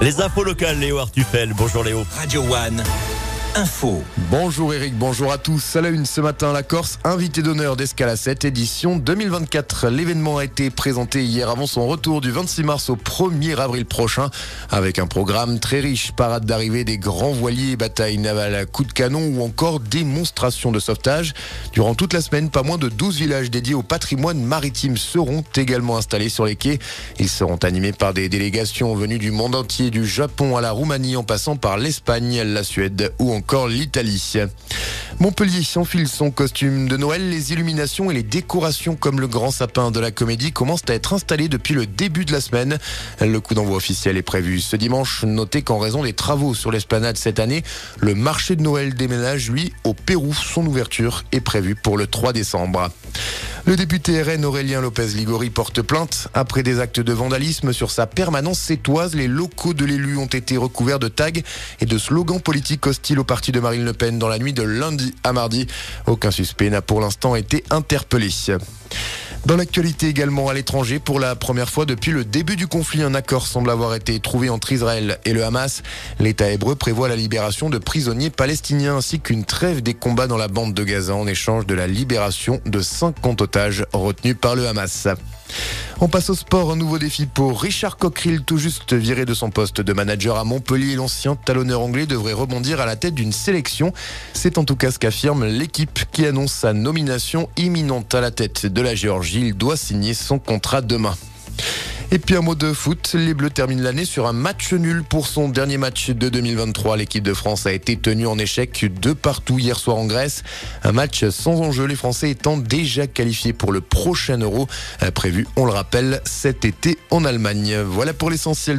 Les infos locales, Léo Artufel. Bonjour Léo. Radio One. Info. Bonjour Eric, bonjour à tous. À la une ce matin, la Corse, invité d'honneur d'Escala 7, édition 2024. L'événement a été présenté hier avant son retour du 26 mars au 1er avril prochain, avec un programme très riche, parade d'arrivée des grands voiliers, batailles navales à coups de canon ou encore démonstrations de sauvetage. Durant toute la semaine, pas moins de 12 villages dédiés au patrimoine maritime seront également installés sur les quais. Ils seront animés par des délégations venues du monde entier, du Japon à la Roumanie en passant par l'Espagne, la Suède ou encore encore l'Italie. Montpellier enfile son costume de Noël. Les illuminations et les décorations comme le grand sapin de la comédie commencent à être installées depuis le début de la semaine. Le coup d'envoi officiel est prévu ce dimanche. Notez qu'en raison des travaux sur l'esplanade cette année, le marché de Noël déménage, lui, au Pérou. Son ouverture est prévue pour le 3 décembre. Le député RN Aurélien Lopez Ligori porte plainte. Après des actes de vandalisme sur sa permanence sétoise, les locaux de l'élu ont été recouverts de tags et de slogans politiques hostiles au parti de Marine Le Pen dans la nuit de lundi à mardi. Aucun suspect n'a pour l'instant été interpellé. Dans l'actualité également à l'étranger, pour la première fois depuis le début du conflit, un accord semble avoir été trouvé entre Israël et le Hamas. L'État hébreu prévoit la libération de prisonniers palestiniens ainsi qu'une trêve des combats dans la bande de Gaza en échange de la libération de 50 otages retenus par le Hamas. On passe au sport, un nouveau défi pour Richard Cockerill, tout juste viré de son poste de manager à Montpellier. L'ancien talonneur anglais devrait rebondir à la tête d'une sélection. C'est en tout cas ce qu'affirme l'équipe qui annonce sa nomination imminente à la tête de la Géorgie. Il doit signer son contrat demain. Et puis un mot de foot, les Bleus terminent l'année sur un match nul pour son dernier match de 2023. L'équipe de France a été tenue en échec de partout hier soir en Grèce. Un match sans enjeu, les Français étant déjà qualifiés pour le prochain Euro, prévu, on le rappelle, cet été en Allemagne. Voilà pour l'essentiel.